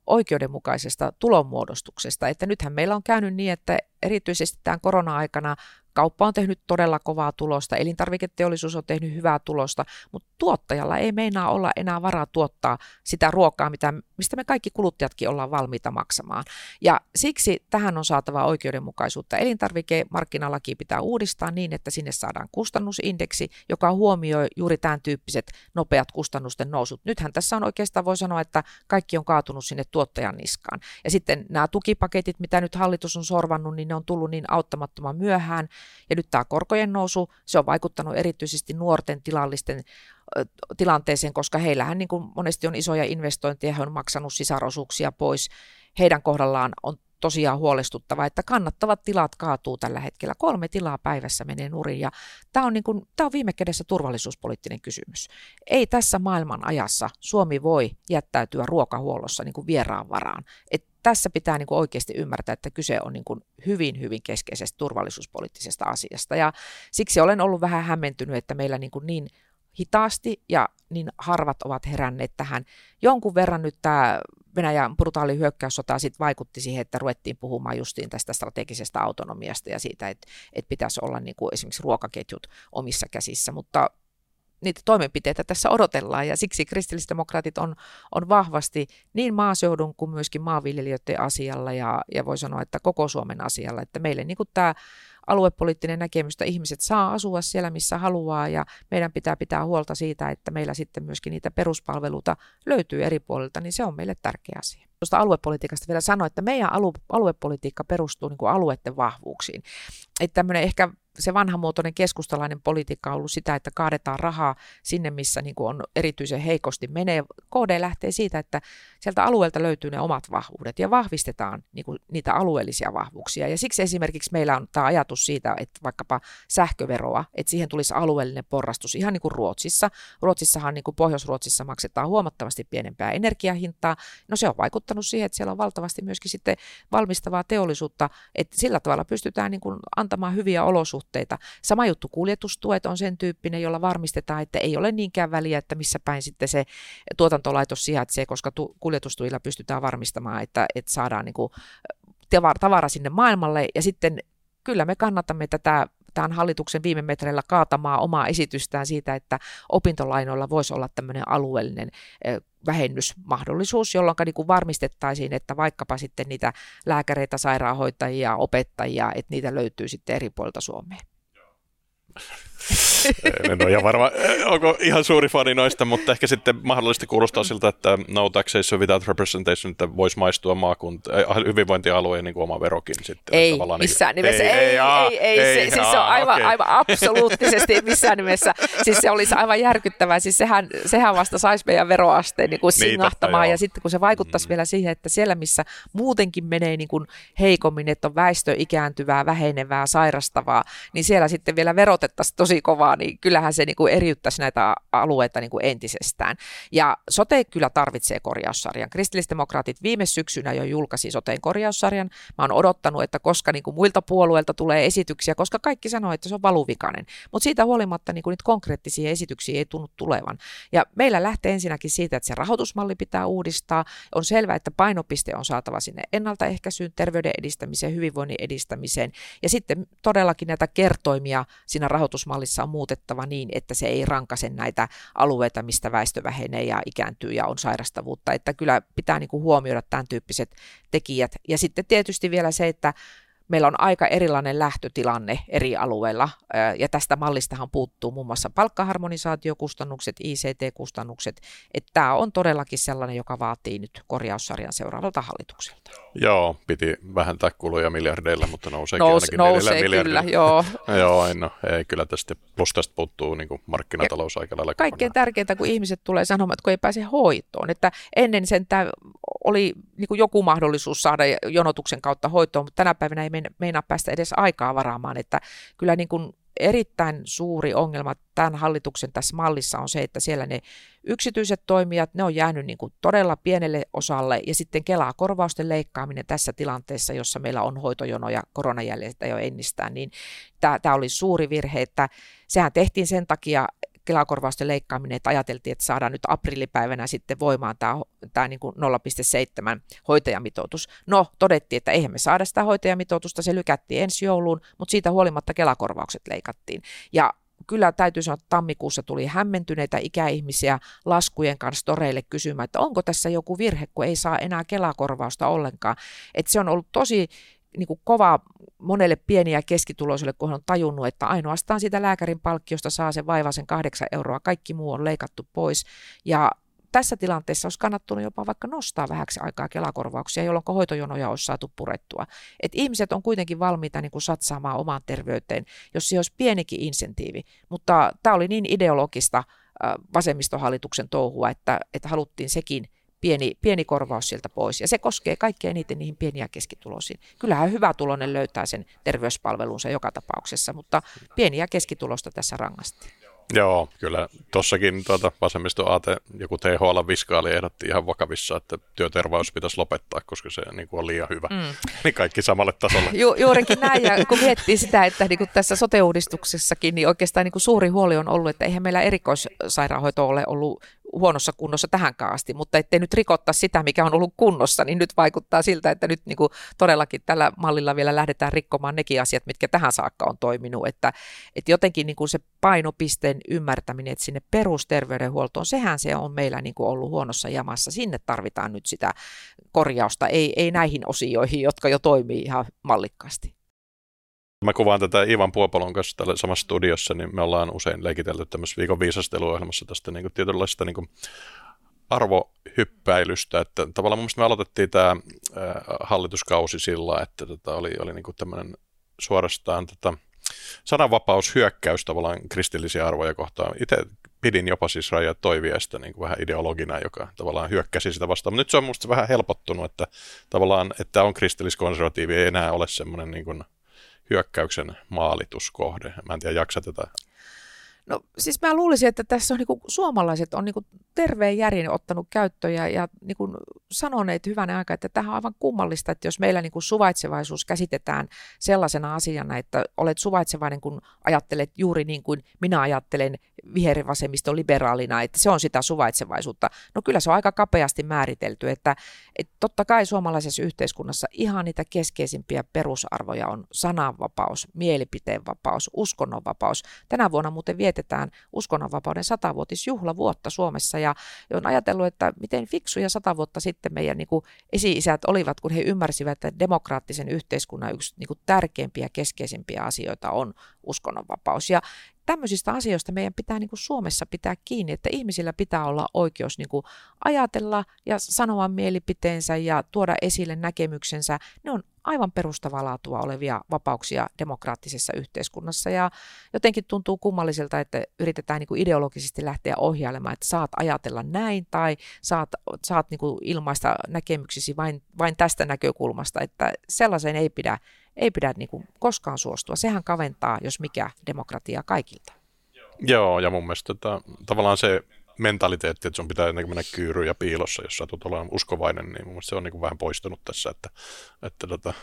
oikeudenmukaisesta tulonmuodostuksesta. Että nythän meillä on käynyt niin, että erityisesti tämän korona-aikana Kauppa on tehnyt todella kovaa tulosta, elintarviketeollisuus on tehnyt hyvää tulosta, mutta tuottajalla ei meinaa olla enää varaa tuottaa sitä ruokaa, mitä, mistä me kaikki kuluttajatkin ollaan valmiita maksamaan. Ja siksi tähän on saatava oikeudenmukaisuutta. Elintarvikemarkkinalaki pitää uudistaa niin, että sinne saadaan kustannusindeksi, joka huomioi juuri tämän tyyppiset nopeat kustannusten nousut. Nythän tässä on oikeastaan voi sanoa, että kaikki on kaatunut sinne tuottajan niskaan. Ja sitten nämä tukipaketit, mitä nyt hallitus on sorvannut, niin ne on tullut niin auttamattoman myöhään. Ja nyt tämä korkojen nousu, se on vaikuttanut erityisesti nuorten tilallisten tilanteeseen, koska heillähän niin kuin monesti on isoja investointeja, he on maksanut sisarosuuksia pois. Heidän kohdallaan on tosiaan huolestuttava, että kannattavat tilat kaatuu tällä hetkellä. Kolme tilaa päivässä menee nurin ja tämä on, niin kuin, tämä on viime kädessä turvallisuuspoliittinen kysymys. Ei tässä maailman ajassa Suomi voi jättäytyä ruokahuollossa niin kuin vieraan varaan. Et tässä pitää niin kuin oikeasti ymmärtää, että kyse on niin kuin hyvin, hyvin keskeisestä turvallisuuspoliittisesta asiasta. Ja siksi olen ollut vähän hämmentynyt, että meillä niin, kuin niin hitaasti ja niin harvat ovat heränneet tähän. Jonkun verran nyt tämä Venäjän brutaali hyökkäyssota sitten vaikutti siihen, että ruvettiin puhumaan justiin tästä strategisesta autonomiasta ja siitä, että, että pitäisi olla niin kuin esimerkiksi ruokaketjut omissa käsissä, mutta niitä toimenpiteitä tässä odotellaan ja siksi kristillisdemokraatit on, on vahvasti niin maaseudun kuin myöskin maanviljelijöiden asialla ja, ja voi sanoa, että koko Suomen asialla, että meille niin tämä aluepoliittinen näkemys, että ihmiset saa asua siellä, missä haluaa ja meidän pitää pitää huolta siitä, että meillä sitten myöskin niitä peruspalveluita löytyy eri puolilta, niin se on meille tärkeä asia. Tuosta aluepolitiikasta vielä sanoa, että meidän aluepolitiikka perustuu niin kuin alueiden vahvuuksiin. Että tämmöinen ehkä se vanhamuotoinen keskustalainen politiikka on ollut sitä, että kaadetaan rahaa sinne, missä niin kuin on erityisen heikosti menee. KD lähtee siitä, että sieltä alueelta löytyy ne omat vahvuudet ja vahvistetaan niin kuin niitä alueellisia vahvuuksia. Ja siksi esimerkiksi meillä on tämä ajatus siitä, että vaikkapa sähköveroa, että siihen tulisi alueellinen porrastus, ihan niin kuin Ruotsissa. Ruotsissahan niin kuin Pohjois-Ruotsissa maksetaan huomattavasti pienempää energiahintaa. No se on vaikuttanut siihen, että siellä on valtavasti myöskin sitten valmistavaa teollisuutta, että sillä tavalla pystytään niin kuin antamaan hyviä olosuhteita olosuhteita. Sama juttu kuljetustuet on sen tyyppinen, jolla varmistetaan, että ei ole niinkään väliä, että missä päin sitten se tuotantolaitos sijaitsee, koska tu- kuljetustuilla pystytään varmistamaan, että, että saadaan niin kuin tavara sinne maailmalle. Ja sitten kyllä me kannatamme tätä tämän hallituksen viime metreillä kaatamaa omaa esitystään siitä, että opintolainoilla voisi olla tämmöinen alueellinen vähennysmahdollisuus, jolloin niin kuin varmistettaisiin, että vaikkapa sitten niitä lääkäreitä, sairaanhoitajia, opettajia, että niitä löytyy sitten eri puolilta Suomeen. En ole varma, onko ihan suuri fani noista, mutta ehkä sitten mahdollisesti kuulostaa siltä, että no taxation without representation, että voisi maistua maakunta, hyvinvointialueen niin kuin oma verokin sitten. Ei, missään niin, nimessä, ei, ei, ei, ei, ei, ei se, siis se on aivan, okay. aivan absoluuttisesti missään nimessä, siis se olisi aivan järkyttävää, siis sehän, sehän vasta saisi meidän veroasteen niin kuin singahtamaan, Niitä, ja sitten kun se vaikuttaisi mm. vielä siihen, että siellä missä muutenkin menee niin kuin heikommin, että on väestö ikääntyvää, vähenevää, sairastavaa, niin siellä sitten vielä verotettaisiin tosi kovaa niin kyllähän se niin kuin eriyttäisi näitä alueita niin kuin entisestään. Ja sote kyllä tarvitsee korjaussarjan. Kristillisdemokraatit viime syksynä jo julkaisi soteen korjaussarjan. Mä oon odottanut, että koska niin kuin muilta puolueilta tulee esityksiä, koska kaikki sanoo, että se on valuvikainen. Mutta siitä huolimatta niin kuin niitä konkreettisia esityksiä ei tunnu tulevan. Ja meillä lähtee ensinnäkin siitä, että se rahoitusmalli pitää uudistaa. On selvää, että painopiste on saatava sinne ennaltaehkäisyyn, terveyden edistämiseen, hyvinvoinnin edistämiseen. Ja sitten todellakin näitä kertoimia siinä rahoitusmallissa on muutettava niin, että se ei rankase näitä alueita, mistä väestö vähenee ja ikääntyy ja on sairastavuutta. Että kyllä pitää niin kuin huomioida tämän tyyppiset tekijät. Ja sitten tietysti vielä se, että meillä on aika erilainen lähtötilanne eri alueilla, ja tästä mallistahan puuttuu muun muassa palkkaharmonisaatiokustannukset, ICT-kustannukset, että tämä on todellakin sellainen, joka vaatii nyt korjaussarjan seuraavalta hallitukselta. Joo, piti vähentää kuluja miljardeilla, mutta nouseekin Nous, ainakin nousee kyllä, joo. joo, en no, ei kyllä tästä, plus tästä puuttuu niin markkinatalous aika lailla. Kaikkein tärkeintä, kun ihmiset tulee sanomaan, että kun ei pääse hoitoon, että ennen sen tämä oli niin joku mahdollisuus saada jonotuksen kautta hoitoon, mutta tänä päivänä ei meinaa päästä edes aikaa varaamaan, että kyllä niin kuin erittäin suuri ongelma tämän hallituksen tässä mallissa on se, että siellä ne yksityiset toimijat, ne on jäänyt niin kuin todella pienelle osalle ja sitten Kelaa korvausten leikkaaminen tässä tilanteessa, jossa meillä on hoitojonoja koronajäljeltä jo ennistään, niin tämä, tämä oli suuri virhe, että sehän tehtiin sen takia, Kelakorvausten leikkaaminen, että ajateltiin, että saadaan nyt aprillipäivänä sitten voimaan tämä, tämä niin kuin 0,7 hoitajamitoitus. No, todettiin, että eihän me saada sitä hoitajamitoitusta, se lykättiin ensi jouluun, mutta siitä huolimatta Kelakorvaukset leikattiin. Ja kyllä täytyy sanoa, että tammikuussa tuli hämmentyneitä ikäihmisiä laskujen kanssa toreille kysymään, että onko tässä joku virhe, kun ei saa enää Kelakorvausta ollenkaan. Että se on ollut tosi niin kuin kova monelle pieniä keskituloisille, kun hän on tajunnut, että ainoastaan siitä lääkärin palkkiosta saa se vaivaisen kahdeksan euroa, kaikki muu on leikattu pois. Ja tässä tilanteessa olisi kannattunut jopa vaikka nostaa vähäksi aikaa kelakorvauksia, jolloin hoitojonoja olisi saatu purettua. Et ihmiset on kuitenkin valmiita niin kuin satsaamaan omaan terveyteen, jos se olisi pienikin insentiivi. Mutta tämä oli niin ideologista vasemmistohallituksen touhua, että, että haluttiin sekin pieni, pieni korvaus sieltä pois. Ja se koskee kaikkein eniten niihin pieniä keskituloisiin. Kyllähän hyvä tulonen löytää sen terveyspalvelunsa joka tapauksessa, mutta pieniä keskitulosta tässä rangastiin. Joo, kyllä tuossakin tuota vasemmisto AT, joku THL viskaali ehdotti ihan vakavissa, että työterveys pitäisi lopettaa, koska se niin kuin on liian hyvä. Mm. Niin kaikki samalle tasolle. Ju, juurikin näin, ja kun miettii sitä, että niin kuin tässä sote-uudistuksessakin, niin oikeastaan niin kuin suuri huoli on ollut, että eihän meillä erikoissairaanhoito ole ollut huonossa kunnossa tähänkään asti, mutta ettei nyt rikottaa sitä, mikä on ollut kunnossa, niin nyt vaikuttaa siltä, että nyt niin kuin todellakin tällä mallilla vielä lähdetään rikkomaan nekin asiat, mitkä tähän saakka on toiminut, että, että jotenkin niin kuin se painopisteen ymmärtäminen, että sinne perusterveydenhuoltoon, sehän se on meillä niin kuin ollut huonossa jamassa, sinne tarvitaan nyt sitä korjausta, ei, ei näihin osioihin, jotka jo toimii ihan mallikkaasti. Mä kuvaan tätä Ivan Puopolon kanssa täällä samassa studiossa, niin me ollaan usein leikitelty tämmöisessä viikon viisasteluohjelmassa tästä niin kuin tietynlaista niin kuin arvohyppäilystä, että tavallaan mun me aloitettiin tämä äh, hallituskausi sillä, että tota, oli, oli niin kuin tämmöinen suorastaan tota, sananvapaushyökkäys tavallaan kristillisiä arvoja kohtaan. Itse pidin jopa siis Raija Toiviesta niin kuin vähän ideologina, joka tavallaan hyökkäsi sitä vastaan. Mutta nyt se on musta vähän helpottunut, että tavallaan, että on kristilliskonservatiivi ei enää ole semmoinen niin kuin hyökkäyksen maalituskohde. Mä en tiedä, jaksa tätä No siis mä luulisin, että tässä on niin suomalaiset on niin terveen järjen ottanut käyttöön ja, ja niin sanoneet hyvänä aika, että tähän on aivan kummallista, että jos meillä niin suvaitsevaisuus käsitetään sellaisena asiana, että olet suvaitsevainen, kun ajattelet juuri niin kuin minä ajattelen vihervasemmisto liberaalina, että se on sitä suvaitsevaisuutta. No kyllä se on aika kapeasti määritelty, että, että totta kai suomalaisessa yhteiskunnassa ihan niitä keskeisimpiä perusarvoja on sananvapaus, mielipiteenvapaus, uskonnonvapaus. Tänä vuonna muuten vietetään uskonnonvapauden satavuotisjuhlavuotta Suomessa ja on ajatellut, että miten fiksuja sata vuotta sitten meidän niin kuin esi-isät olivat, kun he ymmärsivät, että demokraattisen yhteiskunnan yksi niin kuin tärkeimpiä keskeisimpiä asioita on uskonnonvapaus. Ja tämmöisistä asioista meidän pitää niin kuin Suomessa pitää kiinni, että ihmisillä pitää olla oikeus niin kuin ajatella ja sanoa mielipiteensä ja tuoda esille näkemyksensä. Ne on aivan perustavaa laatua olevia vapauksia demokraattisessa yhteiskunnassa ja jotenkin tuntuu kummalliselta, että yritetään niin kuin ideologisesti lähteä ohjailemaan, että saat ajatella näin tai saat, saat niin kuin ilmaista näkemyksisi vain, vain tästä näkökulmasta, että sellaiseen ei pidä ei pidä niin kuin koskaan suostua. Sehän kaventaa, jos mikä, demokratia kaikilta. Joo, ja mun mielestä tota, tavallaan se mentaliteetti, että sun pitää jotenkin mennä kyyryyn ja piilossa, jos sä tulet olemaan uskovainen, niin mun se on niin vähän poistunut tässä, että, että tota,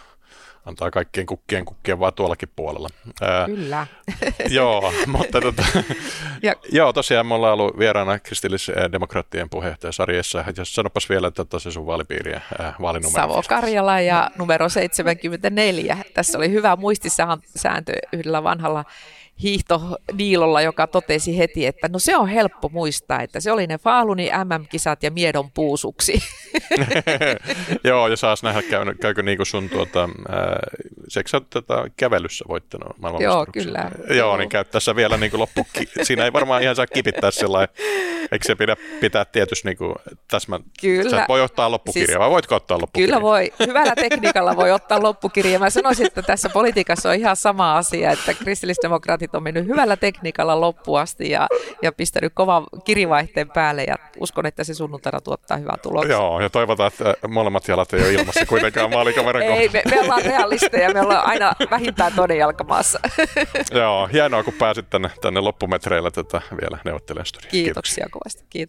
antaa kaikkien kukkien kukkien vaan tuollakin puolella. Ää, Kyllä. joo, mutta tota, ja, joo, tosiaan me ollaan ollut vieraana kristillisdemokraattien puheenjohtaja sarjassa. Ja sanopas vielä, että tosi sun vaalipiiri ja vaalinumero. Savo-Karjala ja numero 74. Tässä oli hyvä muistisääntö yhdellä vanhalla hiihtoniilolla, joka totesi heti, että no se on helppo muistaa, että se oli ne Faaluni MM-kisat ja Miedon puusuksi. Joo, ja saas nähdä, käy, käykö niin kuin sun tuota, äh, sä tota, kävelyssä voittanut maailman Joo, kyllä. Joo, niin käy tässä vielä niin kuin loppu. Siinä ei varmaan ihan saa kipittää sellainen, eikö se pidä pitää tietysti niin kuin täsmä, kyllä. Sä voi ottaa loppukirja, siis, vai voitko ottaa loppukirja? Kyllä voi, hyvällä tekniikalla voi ottaa loppukirja. Mä sanoisin, että tässä politiikassa on ihan sama asia, että kristillisdemokraatit on mennyt hyvällä tekniikalla loppuasti ja, ja pistänyt kovan kirivaihteen päälle ja uskon, että se sunnuntaina tuottaa hyvää tulosta. Joo, ja toivotaan, että molemmat jalat ei ole ilmassa kuitenkaan maalikameran Ei, me, me ollaan realisteja, me ollaan aina vähintään toden jalkamaassa. Joo, hienoa kun pääsit tänne, tänne loppumετreillä tätä vielä neuvottelemaan Kiitoksia, Kiitoksia kovasti, kiitos.